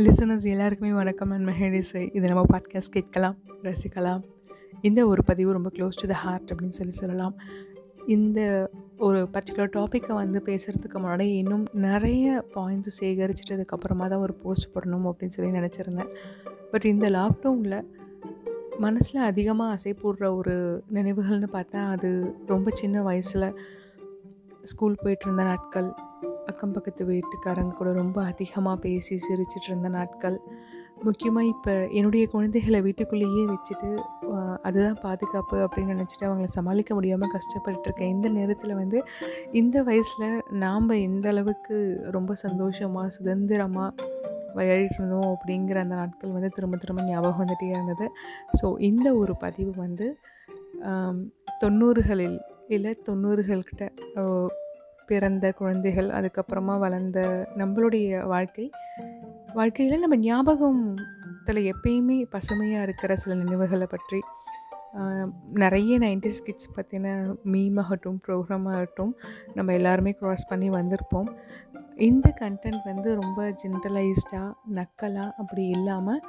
Listeners எல்லாருக்குமே வணக்கம். நான் மெஹடிசை இது நம்ம பாட்காஸ்ட் கேட்கலாம் ரசிக்கலாம். இந்த ஒரு பதிவு ரொம்ப க்ளோஸ் டு த ஹார்ட் அப்படின்னு சொல்லி சொல்லலாம். இந்த ஒரு பர்டிகுலர் டாப்பிக்கை வந்து பேசுகிறதுக்கு முன்னாடி இன்னும் நிறைய பாயிண்ட்ஸ் சேகரிச்சிட்டதுக்கப்புறமா தான் ஒரு போஸ்ட் போடணும் அப்படின்னு சொல்லி நினச்சிருந்தேன். பட் இந்த லாக்டவுனில் மனசில் அதிகமாக அசை போடுற ஒரு நினைவுகள்னு பார்த்தா அது ரொம்ப சின்ன வயசில் ஸ்கூல் போயிட்டு இருந்த நாட்கள் அக்கம் பக்கத்து வீட்டுக்காரங்க கூட ரொம்ப அதிகமாக பேசி சிரிச்சிட்டு இருந்த நாட்கள். முக்கியமாக இப்போ என்னுடைய குழந்தைகளை வீட்டுக்குள்ளேயே வச்சுட்டு அதுதான் பாதுகாப்பு அப்படின்னு நினச்சிட்டு அவங்கள சமாளிக்க முடியாமல் கஷ்டப்பட்டுருக்கேன் இந்த நேரத்தில் வந்து இந்த வயசில் நாம் எந்த அளவுக்கு ரொம்ப சந்தோஷமாக சுதந்திரமாக விளையாடிட்டுருந்தோம் அப்படிங்கிற அந்த நாட்கள் வந்து திரும்ப திரும்ப ஞாபகம் வந்துகிட்டே இருந்தது. ஸோ இந்த ஒரு பதிவு வந்து தொண்ணூறுகளில் இல்லை தொண்ணூறுகள்கிட்ட பிறந்த குழந்தைகள் அதுக்கப்புறமா வளர்ந்த நம்மளுடைய வாழ்க்கை. வாழ்க்கையில் நம்ம ஞாபகத்தில் எப்பயுமே பசுமையாக இருக்கிற சில நினைவுகளை பற்றி நிறைய நைன்டிஸ் கிட்ஸ் பற்றின மீம் ஆகட்டும் ப்ரோக்ராம் ஆகட்டும் நம்ம எல்லாருமே க்ராஸ் பண்ணி வந்திருப்போம். இந்த கண்டென்ட் வந்து ரொம்ப ஜென்ரலைஸ்டாக நக்கலாக அப்படி இல்லாமல்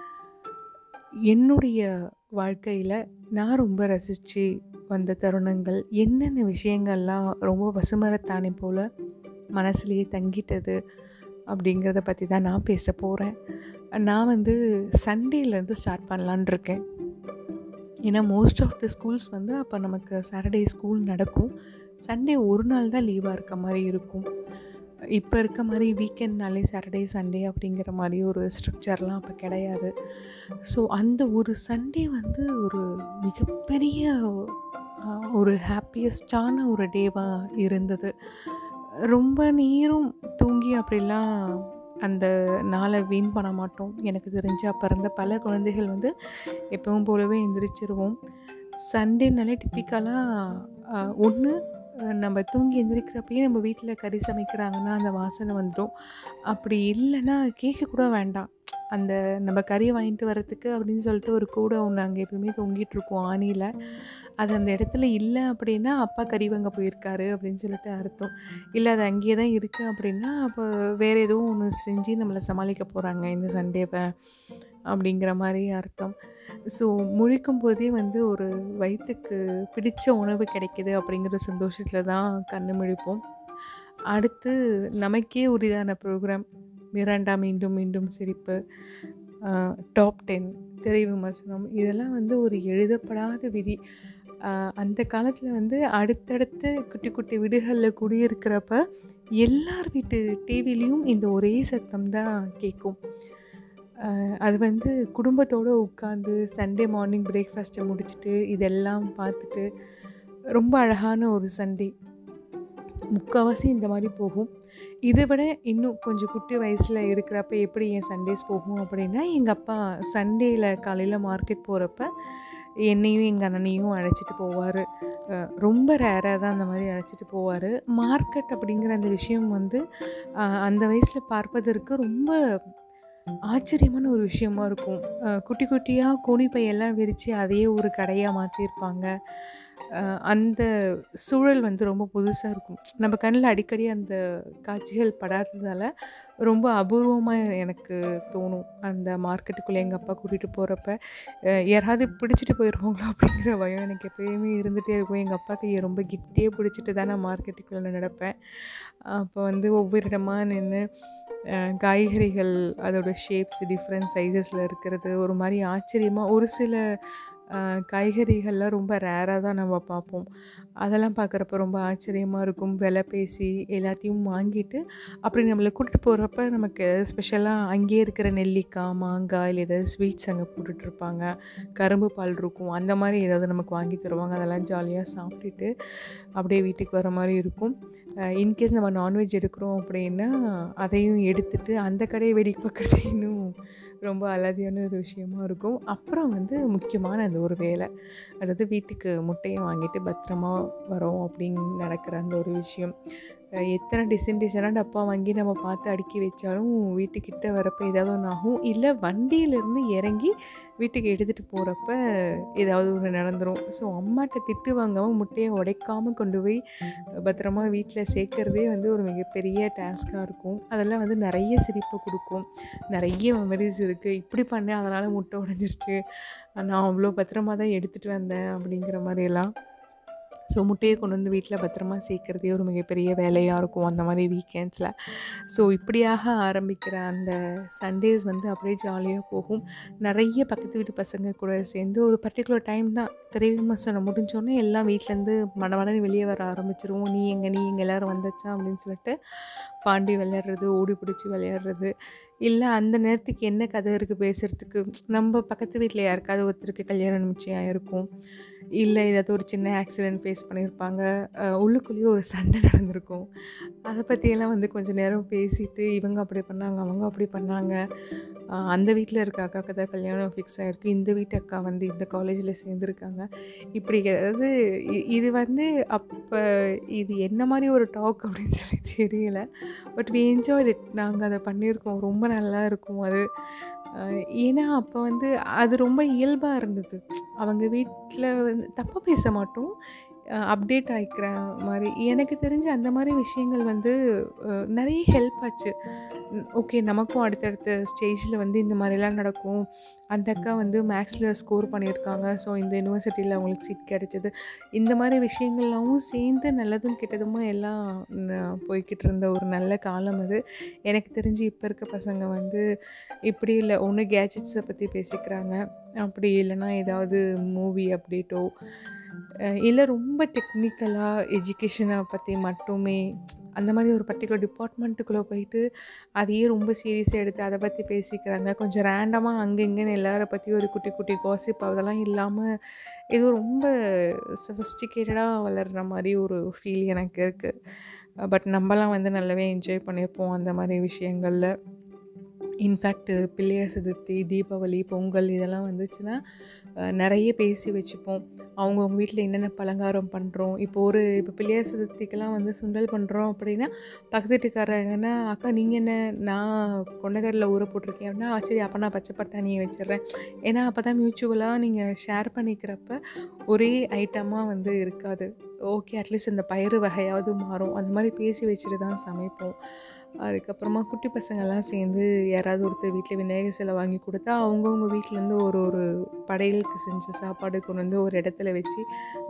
என்னுடைய வாழ்க்கையில் நான் ரொம்ப ரசித்து வந்த தருணங்கள் என்னென்ன விஷயங்கள்லாம் ரொம்ப பசுமரத்தானே போல் மனசுலேயே தங்கிட்டது அப்படிங்கிறத பற்றி தான் நான் பேச போகிறேன் நான் வந்து சண்டேலேருந்து ஸ்டார்ட் பண்ணலான் இருக்கேன். ஏன்னா மோஸ்ட் ஆஃப் த ஸ்கூல்ஸ் வந்து அப்போ நமக்கு சாட்டர்டே ஸ்கூல் நடக்கும். சண்டே ஒரு நாள் தான் லீவாக இருக்க மாதிரி இருக்கும். இப்போ இருக்க மாதிரி வீக்கெண்ட்னாலே சாட்டர்டே சண்டே அப்படிங்கிற மாதிரி ஒரு ஸ்ட்ரக்சர்லாம் அப்போ கிடையாது. ஸோ அந்த ஒரு சண்டே வந்து ஒரு மிகப்பெரிய ஒரு ஹாப்பியஸ்டான ஒரு டேவாக இருந்தது. ரொம்ப நேரம் தூங்கி அப்படிலாம் அந்த நாளை வீண் பண்ண மாட்டோம். எனக்கு தெரிஞ்சு அப்போ இருந்த பல குழந்தைகள் வந்து எப்பவும் போலவே எந்திரிச்சிருவோம். சண்டேனாலே டிப்பிக்கலாக ஒன்று நம்ம தூங்கி எந்திரிக்கிறப்பயே நம்ம வீட்டில் கறி சமைக்கிறாங்கன்னா அந்த வாசனை வந்துடும் அப்படி இல்லைன்னா கேட்க கூட வேண்டாம். அந்த நம்ம கறி வாங்கிட்டு வரத்துக்கு அப்படின்னு சொல்லிட்டு ஒரு கூடை ஒன்று அங்கே எப்பயுமே தொங்கிட்டுருக்கோம் ஆணியில். அது அந்த இடத்துல இல்லை அப்படின்னா அப்பா கறி வாங்க போயிருக்காரு அப்படின்னு சொல்லிட்டு அர்த்தம். இல்லை அது அங்கேயே தான் இருக்குது அப்படின்னா அப்போ வேறு எதுவும் ஒன்று செஞ்சு நம்மளை சமாளிக்க போகிறாங்க இந்த சண்டேவை அப்படிங்கிற மாதிரி அர்த்தம். ஸோ முழிக்கும் போதே வந்து ஒரு வயிற்றுக்கு பிடித்த உணவு கிடைக்கிது அப்படிங்கிற சந்தோஷத்தில் தான் கண்ணு முழிப்போம். அடுத்து நமக்கே உரிதான ப்ரோக்ராம் மிராண்டா மீண்டும் மீண்டும் சிரிப்பு டாப் டென் திரை விமர்சனம் இதெல்லாம் வந்து ஒரு எழுதப்படாத விதி. அந்த காலத்தில் வந்து அடுத்தடுத்து குட்டி குட்டி வீடுகளில் குடியிருக்கிறப்ப எல்லார் வீட்டு டிவிலையும் இந்த ஒரே சத்தம் தான் கேட்கும் அது வந்து குடும்பத்தோடு உட்காந்து சண்டே மார்னிங் பிரேக்ஃபாஸ்ட்டை முடிச்சுட்டு இதெல்லாம் பார்த்துட்டு ரொம்ப அழகான ஒரு சண்டே முக்கால்வாசி இந்த மாதிரி போகும். இதை விட இன்னும் கொஞ்சம் குட்டி வயசில் இருக்கிறப்ப எப்படி என் சண்டேஸ் போகும் அப்படின்னா எங்கள் அப்பா சண்டேயில் காலையில் மார்க்கெட் போகிறப்ப என்னையும் எங்கள் அண்ணனையும் அழைச்சிட்டு போவார். ரொம்ப ரேராக தான் அந்த மாதிரி அழைச்சிட்டு போவார். மார்க்கெட் அப்படிங்கிற அந்த விஷயம் வந்து அந்த வயசில் பார்ப்பதற்கு ரொம்ப ஆச்சரியமான ஒரு விஷயமா இருக்கும். குட்டி குட்டியாக கோணிப்பையெல்லாம் விரித்து அதையே ஒரு கடையாக மாற்றிருப்பாங்க அந்த சூழல் வந்து ரொம்ப புதுசாக இருக்கும். நம்ம கண்ணில் அடிக்கடி அந்த காட்சிகள் படாததால் ரொம்ப அபூர்வமாக எனக்கு தோணும். அந்த மார்க்கெட்டுக்குள்ளே எங்கள் அப்பா கூட்டிகிட்டு போகிறப்ப யாராவது பிடிச்சிட்டு போயிடுவாங்களோ அப்படிங்கிற பயம் எனக்கு எப்போயுமே இருந்துகிட்டே இருக்கும். எங்கள் அப்பா கையை ரொம்ப கிட்டே பிடிச்சிட்டு தான் நான் மார்க்கெட்டுக்குள்ளே நடப்பேன். அப்போ வந்து ஒவ்வொரு இடமா நின்று காய்கறிகள் அதோடய ஷேப்ஸ் டிஃப்ரெண்ட் சைஸஸில் இருக்கிறது. ஒரு மாதிரி ஆச்சரியமாக ஒரு சில காய்கறிகள்லாம் ரொம்ப ரேராக தான் நம்ம பார்ப்போம். அதெல்லாம் பார்க்குறப்ப ரொம்ப ஆச்சரியமாக இருக்கும். விலை பேசி எல்லாத்தையும் வாங்கிட்டு அப்படி நம்மளை கூட்டிகிட்டு போகிறப்ப நமக்கு ஸ்பெஷலாக அங்கேயே இருக்கிற நெல்லிக்காய் மாங்காய் இல்லை ஏதாவது ஸ்வீட்ஸ் அங்கே போட்டுட்ருப்பாங்க கரும்பு பால் இருக்கும். அந்த மாதிரி ஏதாவது நமக்கு வாங்கி தருவாங்க. அதெல்லாம் ஜாலியாக சாப்பிட்டுட்டு அப்படியே வீட்டுக்கு வர மாதிரி இருக்கும். இன்கேஸ் நம்ம நான்வெஜ் எடுக்கிறோம் அப்படின்னா அதையும் எடுத்துகிட்டு அந்த கடையை வேடிக்கை பார்க்குறது இன்னும் ரொம்ப அலாதியான ஒரு விஷயமா இருக்கும். அப்புறம் வந்து முக்கியமான அந்த ஒரு வேலை. அதாவது வீட்டுக்கு முட்டையை வாங்கிட்டு பத்திரமா வரோம் அப்படின்னு நடக்கிற அந்த ஒரு விஷயம். எத்தனை டிசைன் டிசைனாக டப்பா வாங்கி நம்ம பார்த்து அடுக்கி வச்சாலும் வீட்டுக்கிட்ட வரப்போ ஏதாவது ஒன்று ஆகும். இல்லை வண்டியிலேருந்து இறங்கி வீட்டுக்கு எடுத்துகிட்டு போகிறப்ப ஏதாவது ஒன்று நடந்துடும் ஸோ அம்மாட்ட திட்டு வாங்காமல் முட்டையை உடைக்காமல் கொண்டு போய் பத்திரமா வீட்டில் சேர்க்குறதே வந்து ஒரு மிகப்பெரிய டாஸ்காக இருக்கும். அதெல்லாம் வந்து நிறைய சிரிப்பை கொடுக்கும். நிறைய மெமரிஸ் இருக்குது இப்படி பண்ணேன் அதனால் முட்டை உடஞ்சிருச்சு. நான் அவ்வளோ பத்திரமா தான் எடுத்துகிட்டு வந்தேன் அப்படிங்கிற மாதிரியெல்லாம் ஸோ முட்டையை கொண்டு வந்து வீட்டில் பத்திரமா சேர்க்குறதே ஒரு மிகப்பெரிய வேலையாக இருக்கும் அந்த மாதிரி வீக்கெண்ட்ஸில் ஸோ இப்படியாக ஆரம்பிக்கிற அந்த சண்டேஸ் வந்து அப்படியே ஜாலியாக போகும். நிறைய பக்கத்து வீட்டு பசங்க கூட சேர்ந்து ஒரு பர்டிகுலர் டைம் தான். திரை விமர்சனம் முடிஞ்சோடனே எல்லாம் வீட்டிலேருந்து மனமடன்னு வெளியே வர ஆரம்பிச்சிருவோம். நீ எங்கே நீ எங்கே எல்லோரும் வந்துச்சா? அப்படின்னு சொல்லிட்டு பாண்டி விளையாடுறது ஓடி பிடிச்சி விளையாடுறது. இல்லை அந்த நேரத்துக்கு என்ன கதை இருக்குது பேசுகிறதுக்கு நம்ம பக்கத்து வீட்டில் யாருக்காவது ஒருத்தருக்கு கல்யாணம் நிச்சயம் இருக்கும். இல்லை ஏதாவது ஒரு சின்ன ஆக்சிடெண்ட் ஃபேஸ் பண்ணியிருப்பாங்க உள்ளுக்குள்ளேயே ஒரு சண்டை நடந்திருக்கும். அதை பற்றியெல்லாம் வந்து கொஞ்சம் நேரம் பேசிட்டு இவங்க அப்படி பண்ணாங்க அவங்க அப்படி பண்ணாங்க. அந்த வீட்டில் இருக்க அக்காவுக்கு தான் கல்யாணம் ஃபிக்ஸ் ஆகிருக்கு இந்த வீட்டு அக்கா வந்து இந்த காலேஜில் சேர்ந்துருக்காங்க. இப்படி அதாவது இது வந்து அப்போ இது என்ன மாதிரி ஒரு டாக் அப்படின்னு சொல்லி தெரியல. பட் வி என்ஜாய் இட் நாங்கள் அதை பண்ணியிருக்கோம். ரொம்ப நல்லா இருக்கும் அது. ஏன்னா அப்போ வந்து அது ரொம்ப இயல்பாக இருந்தது. அவங்க வீட்டில் வந்து தப்பாக பேச மாட்டோம். அப்டேட் ஆகிக்கிற மாதிரி எனக்கு தெரிஞ்சு அந்த மாதிரி விஷயங்கள் வந்து நிறைய ஹெல்ப் ஆச்சு. ஓகே நமக்கும் அடுத்தடுத்த ஸ்டேஜில் வந்து இந்த மாதிரிலாம் நடக்கும். அந்த அக்கா வந்து மேக்ஸில் ஸ்கோர் பண்ணியிருக்காங்க. ஸோ இந்த யூனிவர்சிட்டியில் அவங்களுக்கு சீட் கிடைச்சது. இந்த மாதிரி விஷயங்கள்லாம் சேர்ந்து நல்லதும் கெட்டதுமாக எல்லாம் போய்கிட்டு இருந்த ஒரு நல்ல காலம் அது. எனக்கு தெரிஞ்சு இப்போ இருக்க பசங்க வந்து இப்படி இல்லை ஒன்று கேஜெட்ஸை பற்றி பேசிக்கிறாங்க. அப்படி இல்லைன்னா ஏதாவது மூவி அப்டேட்டோ இல்லை ரொம்ப டெக்னிக்கலாக எஜுகேஷனை பற்றி மட்டுமே அந்த மாதிரி ஒரு பர்டிகுலர் டிபார்ட்மெண்ட்டுக்குள்ளே போயிட்டு அதையே ரொம்ப சீரியஸாக எடுத்து அதை பற்றி பேசிக்கிறாங்க. கொஞ்சம் ரேண்டமாக அங்கே இங்கேன்னு எல்லாரை பற்றி ஒரு குட்டி குட்டி காசிப் அதெல்லாம் இல்லாமல் ஏதோ ரொம்ப சஃபஸ்டிகேட்டடாக வளர்கிற மாதிரி ஒரு ஃபீல் எனக்கு இருக்குது பட் நம்மலாம் வந்து நல்லாவே என்ஜாய் பண்ணியிருப்போம் அந்த மாதிரி விஷயங்களில். இன்ஃபேக்ட் பிள்ளையார் சதுர்த்தி தீபாவளி பொங்கல் இதெல்லாம் வந்துச்சுன்னா நிறைய பேசி வச்சுப்போம். அவங்கவுங்க வீட்டில் என்னென்ன பலங்காரம் பண்ணுறோம் இப்போ ஒரு இப்போ பிள்ளையார் சதுர்த்திக்கெல்லாம் வந்து சுண்டல் பண்ணுறோம் அப்படின்னா பக்கத்து வீட்டுக்காரங்கன்னா அக்கா நீங்கள் என்ன நான் கொண்டகரில் ஊற போட்டிருக்கேன் அப்படின்னா சரி அப்போ நான் பச்சை பட்டாணியை வச்சிடுறேன். ஏன்னா அப்போ தான் மியூச்சுவலாக நீங்கள் ஷேர் பண்ணிக்கிறப்ப ஒரே ஐட்டமாக வந்து இருக்காது. ஓகே அட்லீஸ்ட் இந்த பயிறு வகையாவது மாறும். அந்த மாதிரி பேசி வச்சுட்டு தான் சமைப்போம். அதுக்கப்புறமா குட்டி பசங்கள்லாம் சேர்ந்து யாராவது ஒருத்தர் வீட்டில் விநாயகர் சிலை வாங்கி கொடுத்தா அவங்கவுங்க வீட்டிலேருந்து ஒரு ஒரு படையலுக்கு செஞ்ச சாப்பாடு கொண்டு வந்து ஒரு இடத்துல வச்சு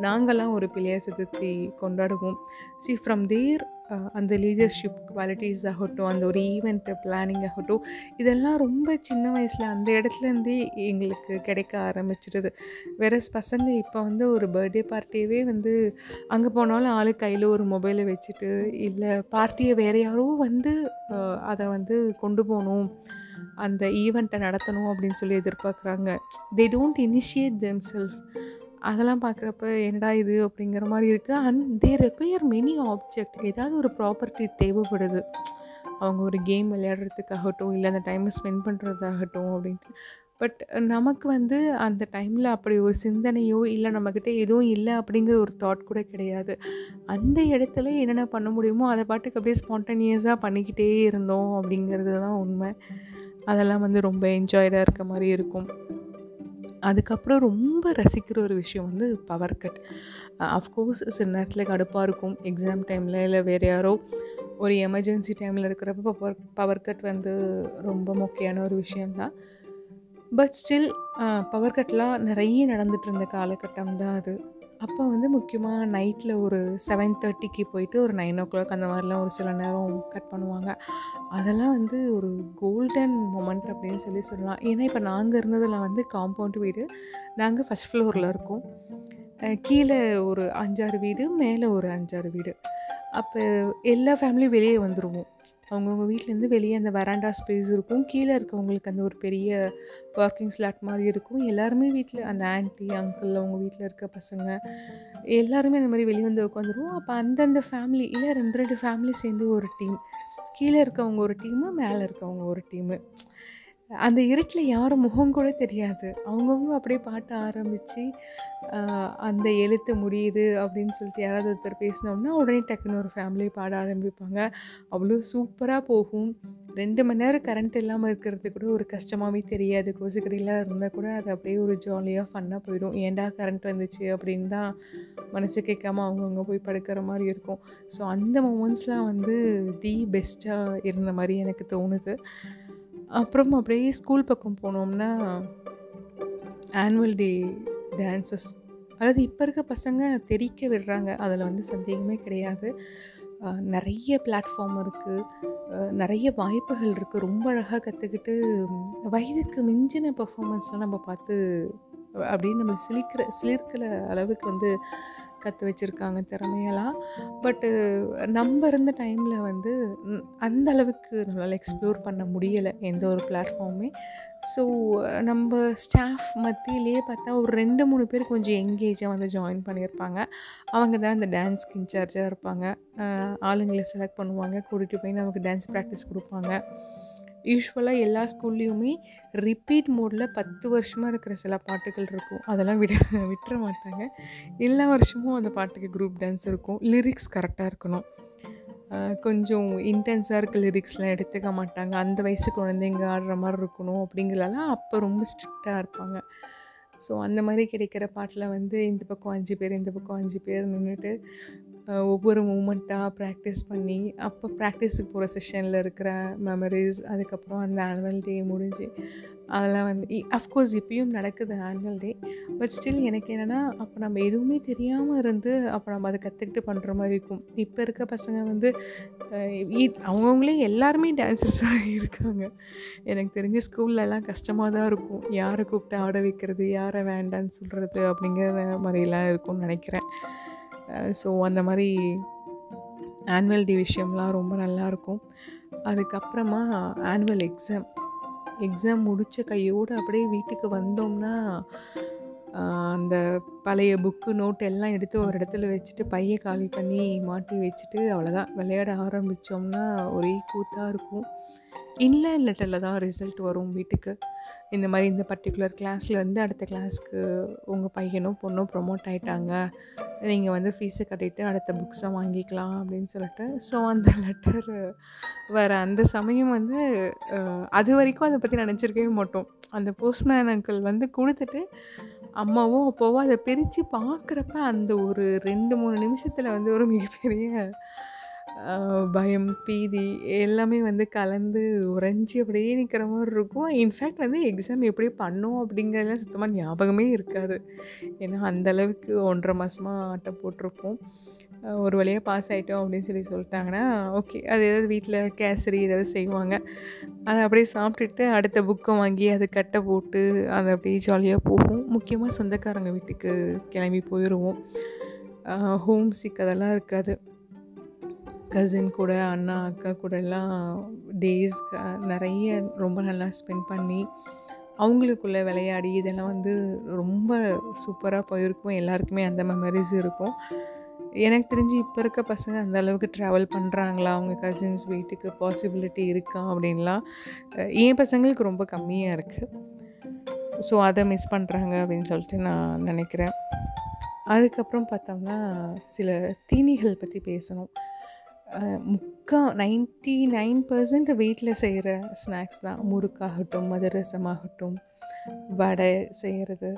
நாங்களாம் ஒரு பிள்ளையார் சதுர்த்தி கொண்டாடுவோம். சி ஃப்ரம் தேர் அந்த லீடர்ஷிப் குவாலிட்டிஸ் ஆகட்டும் அந்த ஒரு ஈவெண்ட்டு பிளானிங் ஆகட்டும் இதெல்லாம் ரொம்ப சின்ன வயசில் அந்த இடத்துலேருந்தே எங்களுக்கு கிடைக்க ஆரம்பிச்சிடுது வேறஸ் பசங்க இப்போ வந்து ஒரு பர்த்டே பார்ட்டியவே வந்து அங்கே போனாலும் ஆளு கையில் ஒரு மொபைலை வச்சுட்டு இல்லை பார்ட்டியை வேறு யாரோ வந்து அதை வந்து கொண்டு போகணும் அந்த ஈவெண்ட்டை நடத்தணும் அப்படின்னு சொல்லி எதிர்பார்க்குறாங்க. They don't initiate them self அதெல்லாம் பார்க்குறப்ப என்னடா இது? அப்படிங்கிற மாதிரி இருக்குது and they require many object ஏதாவது ஒரு ப்ராப்பர்ட்டி தேவைப்படுது. அவங்க ஒரு கேம் விளையாடுறதுக்காகட்டும் இல்லை அந்த டைமை ஸ்பெண்ட் பண்ணுறதாகட்டும் அப்படின்ட்டு. பட் நமக்கு வந்து அந்த டைமில் அப்படி ஒரு சிந்தனையோ இல்லை நம்மக்கிட்ட எதுவும் இல்லை அப்படிங்கிற ஒரு தாட் கூட கிடையாது. அந்த இடத்துல என்னென்ன பண்ண முடியுமோ அதை பாட்டுக்கு அப்படியே ஸ்பான்டேனியஸாக பண்ணிக்கிட்டே இருந்தோம் அப்படிங்கிறது தான் உண்மை. அதெல்லாம் வந்து ரொம்ப என்ஜாய்டாக இருக்க மாதிரி இருக்கும். அதுக்கப்புறம் ரொம்ப ரசிக்கிற ஒரு விஷயம் வந்து பவர் கட் அஃப்கோர்ஸ் சில நேரத்தில் கடுப்பாக இருக்கும். எக்ஸாம் டைமில் இல்லை வேறு யாரோ ஒரு எமர்ஜென்சி டைமில் இருக்கிறப்ப பவர் பவர் கட் வந்து ரொம்ப முக்கியமான ஒரு விஷயந்தான் பட் ஸ்டில் பவர் கட்லாம் நிறைய நடந்துகிட்டு இருந்த காலகட்டம் தான் அது. அப்போ வந்து முக்கியமாக நைட்டில் ஒரு செவன் தேர்ட்டிக்கு போயிட்டு ஒரு நைன் ஓ கிளாக் அந்த மாதிரிலாம் ஒரு சில நேரம் கட் பண்ணுவாங்க. அதெல்லாம் வந்து ஒரு கோல்டன் மொமெண்ட் அப்படின்னு சொல்லி சொல்லலாம். ஏன்னா இப்போ நாங்கள் இருந்ததில் வந்து காம்பவுண்ட் வீடு. நாங்கள் ஃபஸ்ட் ஃப்ளோரில் இருக்கோம். கீழே ஒரு அஞ்சாறு வீடு மேலே ஒரு அஞ்சாறு வீடு. அப்போ எல்லா ஃபேமிலியும் வெளியே வந்துடுவோம் அவங்கவுங்க வீட்டிலேருந்து வெளியே அந்த வராண்டா ஸ்பேஸ் இருக்கும். கீழே இருக்கவங்களுக்கு அந்த ஒரு பெரிய பார்க்கிங் ஸ்லாட் மாதிரி இருக்கும். எல்லாருமே வீட்டில் அந்த ஆன்ட்டி அங்கிள் அவங்க வீட்டில் இருக்க பசங்க எல்லாருமே அந்த மாதிரி வெளியே வந்து உட்காந்துருவோம். அப்போ அந்தந்த ஃபேமிலி இல்லை ரெண்டு ரெண்டு ஃபேமிலி சேர்ந்து ஒரு டீம் கீழே இருக்கவங்க ஒரு டீமு மேலே இருக்கவங்க ஒரு டீமு அந்த இருட்டில் யாரும் முகம் கூட தெரியாது. அவங்கவுங்க அப்படியே பாட்ட ஆரம்பித்து அந்த எழுத்து முடியுது அப்படின்னு சொல்லிட்டு யாராவது ஒருத்தர் பேசினோம்னா உடனே டக்குன்னு ஒரு ஃபேமிலி பாட ஆரம்பிப்பாங்க. அவ்வளோ சூப்பராக போகும். ரெண்டு மணி நேரம் கரண்ட் இல்லாமல் இருக்கிறது கூட ஒரு கஷ்டமாகவே தெரியாது. கொசுக்கடியெலாம் இருந்தால் கூட அது அப்படியே ஒரு ஜாலியாக ஃபன்னாக போயிடும். ஏன்டா கரண்ட் வந்துச்சு அப்படின்னு தான் மனசு கேட்காம அவங்கவுங்க போய் படுக்கிற மாதிரி இருக்கும். ஸோ அந்த மூமெண்ட்ஸ்லாம் வந்து தி பெஸ்ட்டாக இருந்த மாதிரி எனக்கு தோணுது. அப்புறம் அப்படியே ஸ்கூல் பக்கம் போனோம்னா ஆனுவல் டே டான்ஸஸ் அதாவது இப்போ இருக்க பசங்க தெரிக்க விடுறாங்க. அதில் வந்து சந்தேகமே கிடையாது. நிறைய பிளாட்ஃபார்ம் இருக்குது நிறைய வாய்ப்புகள் இருக்குது ரொம்ப அழகாக கற்றுக்கிட்டு வயதுக்கு மிஞ்சின பெர்ஃபார்மன்ஸ்லாம் நம்ம பார்த்து அப்படியே நம்மளை சிலிக்கிற சிலிர்க்கிற அளவுக்கு வந்து கற்று வச்சுருக்காங்க திறமையெல்லாம். பட்டு நம்ம இருந்த டைமில் வந்து அந்த அளவுக்கு நம்மளால் எக்ஸ்ப்ளோர் பண்ண முடியலை எந்த ஒரு பிளாட்ஃபார்மே. ஸோ நம்ம ஸ்டாஃப் மத்தியிலேயே பார்த்தா ஒரு ரெண்டு மூணு பேர் கொஞ்சம் எங்கேஜாக வந்து ஜாயின் பண்ணியிருப்பாங்க. அவங்க தான் அந்த டான்ஸ்க்கு இன்சார்ஜாக இருப்பாங்க. ஆளுங்களை செலக்ட் பண்ணுவாங்க. கூட்டிகிட்டு போய் நமக்கு டான்ஸ் ப்ராக்டிஸ் கொடுப்பாங்க. யூஸ்வலாக எல்லா ஸ்கூல்லேயுமே ரிப்பீட் மோடில் பத்து வருஷமாக இருக்கிற சில பாட்டுகள் இருக்கும். அதெல்லாம் விட விட்டுற மாட்டாங்க. எல்லா வருஷமும் அந்த பாட்டுக்கு குரூப் டான்ஸ் இருக்கும். லிரிக்ஸ் கரெக்டாக இருக்கணும். கொஞ்சம் இன்டென்ஸாக இருக்க லிரிக்ஸ்லாம் எடுத்துக்க மாட்டாங்க. அந்த வயசு குழந்தைங்க ஆடுற மாதிரி இருக்கணும் அப்படிங்கிறலாம் அப்போ ரொம்ப ஸ்ட்ரிக்டாக இருப்பாங்க. ஸோ அந்த மாதிரி கிடைக்கிற பாட்டில் வந்து இந்த பக்கம் அஞ்சு பேர் இந்த பக்கம் அஞ்சு பேர் நின்றுட்டு ஒவ்வொரு மூமெண்ட்டாக ப்ராக்டிஸ் பண்ணி அப்போ ப்ராக்டிஸுக்கு போகிற செஷனில் இருக்கிற மெமரிஸ் அதுக்கப்புறம் அந்த ஆனுவல் டே முடிஞ்சு அதெல்லாம் வந்து அஃப்கோர்ஸ் இப்பயும் நடக்குது ஆனுவல் டே பட் ஸ்டில் எனக்கு என்னென்னா அப்போ நம்ம எதுவுமே தெரியாமல் இருந்து அப்போ நம்ம அதை கற்றுக்கிட்டு பண்ணுற மாதிரி இருக்கும். இப்போ இருக்க பசங்க வந்து அவங்கவுங்களே எல்லாருமே டான்ஸர்ஸாக இருக்காங்க. எனக்கு தெரிஞ்ச ஸ்கூல்லலாம் கஷ்டமாக தான் இருக்கும். யாரை கூப்பிட்டு ஆட வைக்கிறது யாரை வேண்டான்னு சொல்கிறது அப்படிங்கிற மாதிரிலாம் இருக்கும்னு நினைக்கிறேன். ஸோ அந்த மாதிரி ஆனுவல் டே விஷயம்லாம் ரொம்ப நல்லாயிருக்கும். அதுக்கப்புறமா ஆனுவல் எக்ஸாம் எக்ஸாம் முடித்த கையோடு அப்படியே வீட்டுக்கு வந்தோம்னா அந்த பழைய புக்கு நோட் எல்லாம் எடுத்து ஒரு இடத்துல வச்சுட்டு பையை காலி பண்ணி மாட்டி வச்சுட்டு அவ்வளோதான். விளையாட ஆரம்பித்தோம்னா ஒரே கூத்தாக இருக்கும். இன்லைன் லெட்டரில் தான் ரிசல்ட் வரும் வீட்டுக்கு. இந்த மாதிரி இந்த பர்டிகுலர் கிளாஸ்லேருந்து வந்து அடுத்த கிளாஸ்க்கு உங்கள் பையனும் பொண்ணும் ப்ரொமோட் ஆகிட்டாங்க நீங்கள் வந்து ஃபீஸை கட்டிட்டு அடுத்த புக்ஸை வாங்கிக்கலாம் அப்படின்னு சொல்லிட்டு. ஸோ அந்த லெட்டர் வர அந்த சமயம் வந்து அது வரைக்கும் அதை பற்றி நினச்சிருக்கவே மாட்டோம். அந்த போஸ்ட்மேன் அங்கிள் வந்து கொடுத்துட்டு அம்மாவோ அப்போவோ அதை பிரித்து பார்க்குறப்ப அந்த ஒரு ரெண்டு மூணு நிமிஷத்தில் வந்து ஒரு மிகப்பெரிய பயம் பீதி எல்லாமே வந்து கலந்து உறைஞ்சி அப்படியே நிற்கிற மாதிரி இருக்கும். இன்ஃபேக்ட் வந்து எக்ஸாம் எப்படி பண்ணோம் அப்படிங்கிறதுலாம் சுத்தமாக ஞாபகமே இருக்காது. ஏன்னா அந்த அளவுக்கு ஒன்றரை மாதமாக ஆட்டை போட்டிருப்போம். ஒரு வழியாக பாஸ் ஆகிட்டோம் அப்படின்னு சொல்லி சொல்லிட்டாங்கன்னா ஓகே அது ஏதாவது வீட்டில் கேசரி ஏதாவது செய்வாங்க. அதை அப்படியே சாப்பிட்டுட்டு அடுத்த புக்கை வாங்கி அதை கட்டை போட்டு அதை அப்படியே ஜாலியாக போகும். முக்கியமாக சொந்தக்காரங்க வீட்டுக்கு கிளம்பி போயிடுவோம் ஹோம் சிக் அதெல்லாம் இருக்காது. கசின் கூட அண்ணா அக்கா கூட எல்லாம் டேஸ் நிறைய ரொம்ப நல்லா ஸ்பெண்ட் பண்ணி அவங்களுக்குள்ளே விளையாடி இதெல்லாம் வந்து ரொம்ப சூப்பராக போயிருக்கும். எல்லாருக்குமே அந்த மெமரிஸ் இருக்கும். எனக்கு தெரிஞ்சு இப்போ இருக்க பசங்க அந்த அளவுக்கு ட்ராவல் பண்ணுறாங்களா அவங்க கசின்ஸ் வீட்டுக்கு பாசிபிலிட்டி இருக்கா? அப்படின்லாம் என் பசங்களுக்கு ரொம்ப கம்மியாக இருக்குது ஸோ அதை மிஸ் பண்ணுறாங்க அப்படின்னு சொல்லிட்டு நான் நினைக்கிறேன். அதுக்கப்புறம் பார்த்தோம்னா சில தீனிகள் பற்றி பேசணும். முக்கா நைன்ட்டி நைன் பர்சன்ட் வீட்டில் செய்கிற ஸ்நாக்ஸ் தான். முறுக்காகட்டும் மதுரசமாகட்டும் வடை செய்கிறது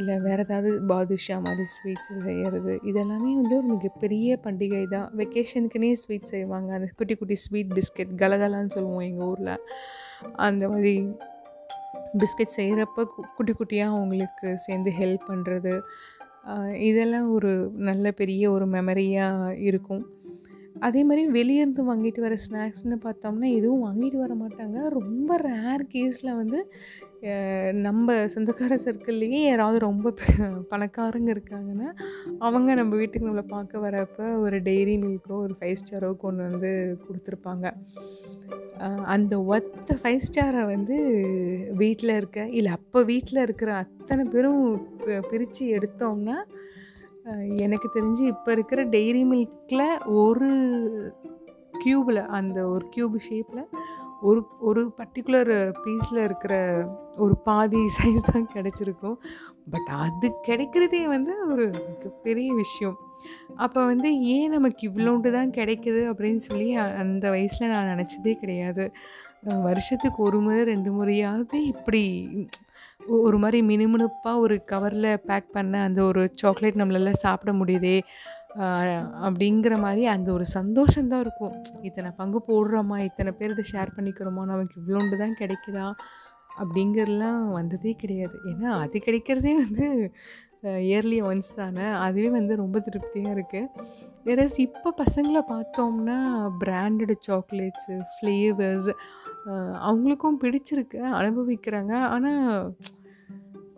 இல்லை வேறு ஏதாவது பாதுஷா மாதிரி ஸ்வீட்ஸ் செய்கிறது இதெல்லாமே வந்து ஒரு மிகப்பெரிய பண்டிகை தான். வெக்கேஷனுக்குனே ஸ்வீட் செய்வாங்க. அந்த குட்டி குட்டி ஸ்வீட் பிஸ்கெட் கலகலான்னு சொல்லுவோம் எங்கள் ஊரில். அந்த மாதிரி பிஸ்கெட் செய்கிறப்ப குட்டி குட்டியாக அவங்களுக்கு சேர்ந்து ஹெல்ப் பண்ணுறது இதெல்லாம் ஒரு நல்ல பெரிய ஒரு மெமரியாக இருக்கும். அதே மாதிரி வெளியேருந்து வாங்கிட்டு வர ஸ்நாக்ஸ்னு பார்த்தோம்னா எதுவும் வாங்கிட்டு வர மாட்டாங்க. ரொம்ப ரேர் கேஸில் வந்து நம்ம சொந்தக்கார சர்க்கிள்லேயே யாராவது ரொம்ப பணக்காரங்க இருக்காங்கன்னா அவங்க நம்ம வீட்டுக்கு நம்மளை பார்க்க வரப்போ ஒரு டெய்ரி மில்க்கோ ஒரு ஃபைவ் ஸ்டாரோ கொண்டு வந்து கொடுத்துருப்பாங்க. அந்த ஒத்த ஃபைவ் ஸ்டாரை வந்து வீட்டில் இருக்க இல்லை அப்போ வீட்டில் இருக்கிற அத்தனை பேரும் பிரித்து எடுத்தோம்னா எனக்கு தெரிஞ்சு இப்போ இருக்கிற டெய்ரி மில்கில் ஒரு க்யூபில் அந்த ஒரு க்யூப் ஷேப்பில் ஒரு ஒரு பர்டிகுலர் பீஸில் இருக்கிற ஒரு பாதி சைஸ் தான் கிடச்சிருக்கும். பட் அது கிடைக்கிறதே வந்து ஒரு பெரிய விஷயம். அப்போ வந்து ஏன் நமக்கு இவ்வளோண்டு தான் கிடைக்குது அப்படின்னு சொல்லி அந்த வயசில் நான் நினச்சதே கிடையாது. வருஷத்துக்கு ஒரு முறை ரெண்டு முறையாவது இப்படி ஒரு மாதிரி மினுமினுப்பாக ஒரு கவரில் பேக் பண்ண அந்த ஒரு சாக்லேட் நம்மளால் சாப்பிட முடியுதே அப்படிங்கிற மாதிரி அந்த ஒரு சந்தோஷந்தான் இருக்கும். இத்தனை பங்கு போடுறோமா இத்தனை பேர் இதை ஷேர் பண்ணிக்கிறோமா நமக்கு இவ்வளோண்டு தான் கிடைக்குதா அப்படிங்கிறதுலாம் வந்ததே கிடையாது. ஏன்னா அது கிடைக்கிறதே வந்து இயர்லி ஒன்ஸ் தானே அதுவே வந்து ரொம்ப திருப்தியாக இருக்குது வேற இப்போ பசங்களை பார்த்தோம்னா பிராண்டடு சாக்லேட்ஸு ஃப்ளேவர்ஸ் அவங்களுக்கும் பிடிச்சிருக்கு அனுபவிக்கிறாங்க. ஆனால்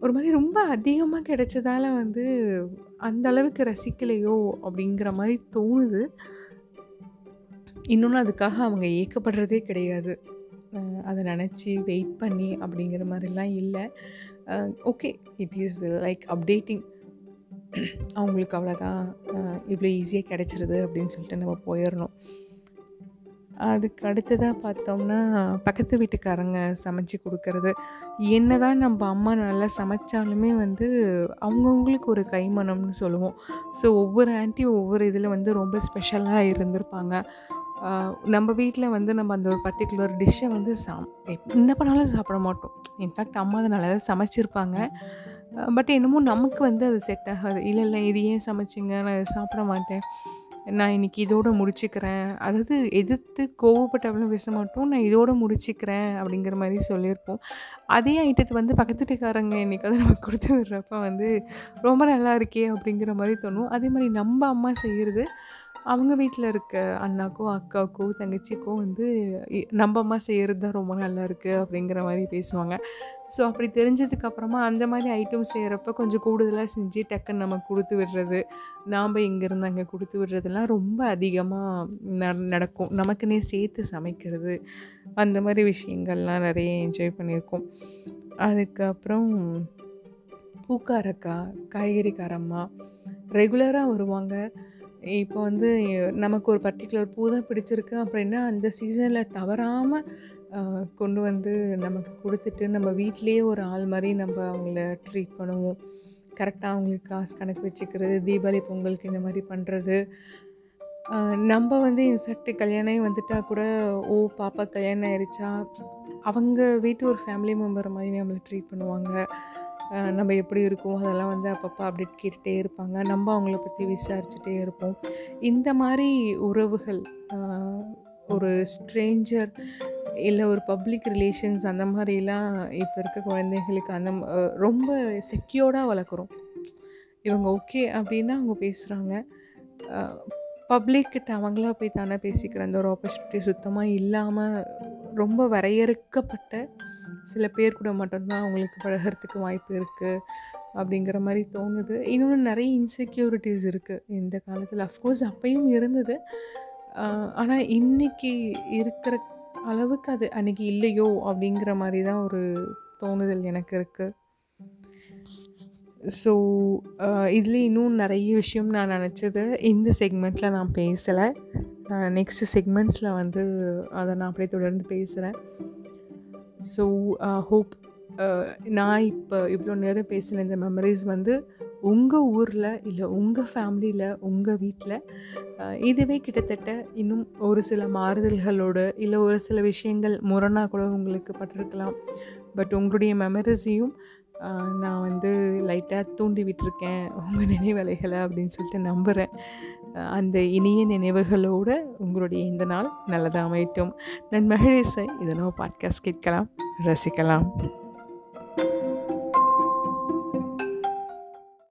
ஒரு மாதிரி ரொம்ப அதிகமாக கிடைச்சதால வந்து அந்த அளவுக்கு ரசிக்கலையோ அப்படிங்கிற மாதிரி தோணுது. இன்னொன்று அதுக்காக அவங்க ஏக்கப்படுறதே கிடையாது. அதை நினச்சி வெயிட் பண்ணி அப்படிங்கிற மாதிரிலாம் இல்லை. Okay it is like updating அவங்களுக்கு அவ்வளோதான் இவ்வளோ ஈஸியாக கிடச்சிருது அப்படின்னு சொல்லிட்டு நம்ம போயிடணும். அதுக்கு அடுத்ததாக பார்த்தோம்னா பக்கத்து வீட்டுக்காரங்க சமைச்சு கொடுக்கறது. என்ன தான் நம்ம அம்மா நல்லா சமைச்சாலுமே வந்து அவங்கவுங்களுக்கு ஒரு கைமணம்னு சொல்லுவோம். ஸோ ஒவ்வொரு ஆண்டி ஒவ்வொரு இதில் வந்து ரொம்ப ஸ்பெஷலாக இருந்திருப்பாங்க. நம்ம வீட்டில் வந்து நம்ம அந்த ஒரு பர்டிகுலர் டிஷ்ஷை வந்து சம் என்ன பண்ணாலும் சாப்பிட மாட்டோம். இன்ஃபேக்ட் அம்மா அதை நல்லா தான் சமைச்சிருப்பாங்க பட் என்னமோ நமக்கு வந்து அது செட் ஆகாது. இல்லை இல்லை இது ஏன் சமைச்சிங்க? நான் இதை சாப்பிட மாட்டேன். நான் இன்றைக்கி இதோடு முடிச்சுக்கிறேன். அதாவது எதிர்த்து கோவப்பட்டவளும் பேச மாட்டோம். நான் இதோடு முடிச்சுக்கிறேன் அப்படிங்கிற மாதிரி சொல்லியிருப்போம். அதே ஐட்டத்தை வந்து பக்கத்து வீட்டுக்காரங்க என்றைக்காவது நம்ம கொடுத்து விடுறப்ப வந்து ரொம்ப நல்லா இருக்கே அப்படிங்கிற மாதிரி தோணும். அதே மாதிரி நம்ம அம்மா செய்கிறது அவங்க வீட்டில் இருக்க அண்ணாக்கோ அக்காவுக்கோ தங்கச்சிக்கோ வந்து நம்ம அம்மா செய்கிறது தான் ரொம்ப நல்லா இருக்குது அப்படிங்கிற மாதிரி பேசுவாங்க. ஸோ அப்படி தெரிஞ்சதுக்கப்புறமா அந்த மாதிரி ஐட்டம் செய்கிறப்ப கொஞ்சம் கூடுதலாக செஞ்சு டக்குன்னு நம்ம கொடுத்து விடுறது நாம் இங்கேருந்து அங்கே கொடுத்து விடுறதுலாம் ரொம்ப அதிகமாக நடக்கும். நமக்குன்னே சேர்த்து சமைக்கிறது அந்த மாதிரி விஷயங்கள்லாம் நிறைய என்ஜாய் பண்ணியிருக்கோம். அதுக்கப்புறம் பூக்காரக்கா காய்கறிக்காரம்மா ரெகுலராக வருவாங்க. இப்போ வந்து நமக்கு ஒரு பர்ட்டிகுலர் பூ தான் பிடிச்சிருக்கு அப்படின்னா அந்த சீசனில் தவறாமல் கொண்டு வந்து நமக்கு கொடுத்துட்டு நம்ம வீட்டிலேயே ஒரு ஆள் மாதிரி நம்ம அவங்கள ட்ரீட் பண்ணுவோம். கரெக்டாக அவங்களுக்கு காசு கணக்கு வச்சுக்கிறது தீபாவளி பொங்கலுக்கு இந்த மாதிரி பண்ணுறது நம்ம வந்து இன்ஃபேக்ட் கல்யாணம் வந்துட்டால் கூட ஓ பாப்பா கல்யாணம் ஆயிடுச்சா அவங்க வீட்டு ஒரு ஃபேமிலி மெம்பர் மாதிரி நம்மளை ட்ரீட் பண்ணுவாங்க. நம்ம எப்படி இருக்கோம்? அதெல்லாம் வந்து அப்பப்போ அப்டேட் கேட்டுகிட்டே இருப்பாங்க. நம்ம அவங்கள பற்றி விசாரிச்சுட்டே இருப்போம். இந்த மாதிரி உறவுகள் ஒரு ஸ்ட்ரேஞ்சர் இல்லை ஒரு பப்ளிக் ரிலேஷன்ஸ் அந்த மாதிரிலாம் இப்போ இருக்க குழந்தைகளுக்கு அந்த ரொம்ப செக்யூர்டாக வளர்க்குறோம். இவங்க ஓகே அப்படின்னா அவங்க பேசுகிறாங்க பப்ளிக்கிட்ட அவங்களா போய் தானே பேசிக்கிற அந்த ஒரு ஆப்பர்ச்சுனிட்டி சுத்தமாக இல்லாமல் ரொம்ப வரையறுக்கப்பட்ட சில பேர் கூட மட்டும்தான் அவங்களுக்கு பழகிறதுக்கு வாய்ப்பு இருக்குது அப்படிங்கிற மாதிரி தோணுது. இன்னொன்று நிறைய இன்செக்யூரிட்டிஸ் இருக்குது இந்த காலத்தில். அஃப்கோர்ஸ் அப்பையும் இருந்தது. ஆனால் இன்றைக்கி இருக்கிற அளவுக்கு அது அன்றைக்கி இல்லையோ அப்படிங்கிற மாதிரி தான் ஒரு தோணுதல் எனக்கு இருக்குது ஸோ இதில் இன்னும் நிறைய விஷயம் நான் நினச்சது. இந்த செக்மெண்ட்டில் நான் பேசலை. நெக்ஸ்ட்டு செக்மெண்ட்ஸில் வந்து அதை நான் அப்படியே தொடர்ந்து பேசுகிறேன் ஸோ ஹோப் uh, uh, நான் இப்போ இவ்வளோ நேரம் பேசின இந்த மெமரிஸ் வந்து உங்கள் ஊரில் இல்லை உங்கள் ஃபேமிலியில் உங்கள் வீட்டில் இதுவே கிட்டத்தட்ட இன்னும் ஒரு சில மாறுதல்களோடு இல்லை ஒரு சில விஷயங்கள் முரணாக கூட உங்களுக்கு பட்டிருக்கலாம். பட் உங்களுடைய மெமரிஸையும் நான் வந்து லைட்டாக தூண்டி விட்டுருக்கேன் உங்கள் நினைவலைகளை அப்படின்னு சொல்லிட்டு நம்புகிறேன் அந்த இனிய நினைவுகளோடு உங்களுடைய இந்த நாள் நல்லதாக அமையட்டும். நான் மகிழேசை இதனோ பாட்காஸ்ட் கேட்கலாம் ரசிக்கலாம்.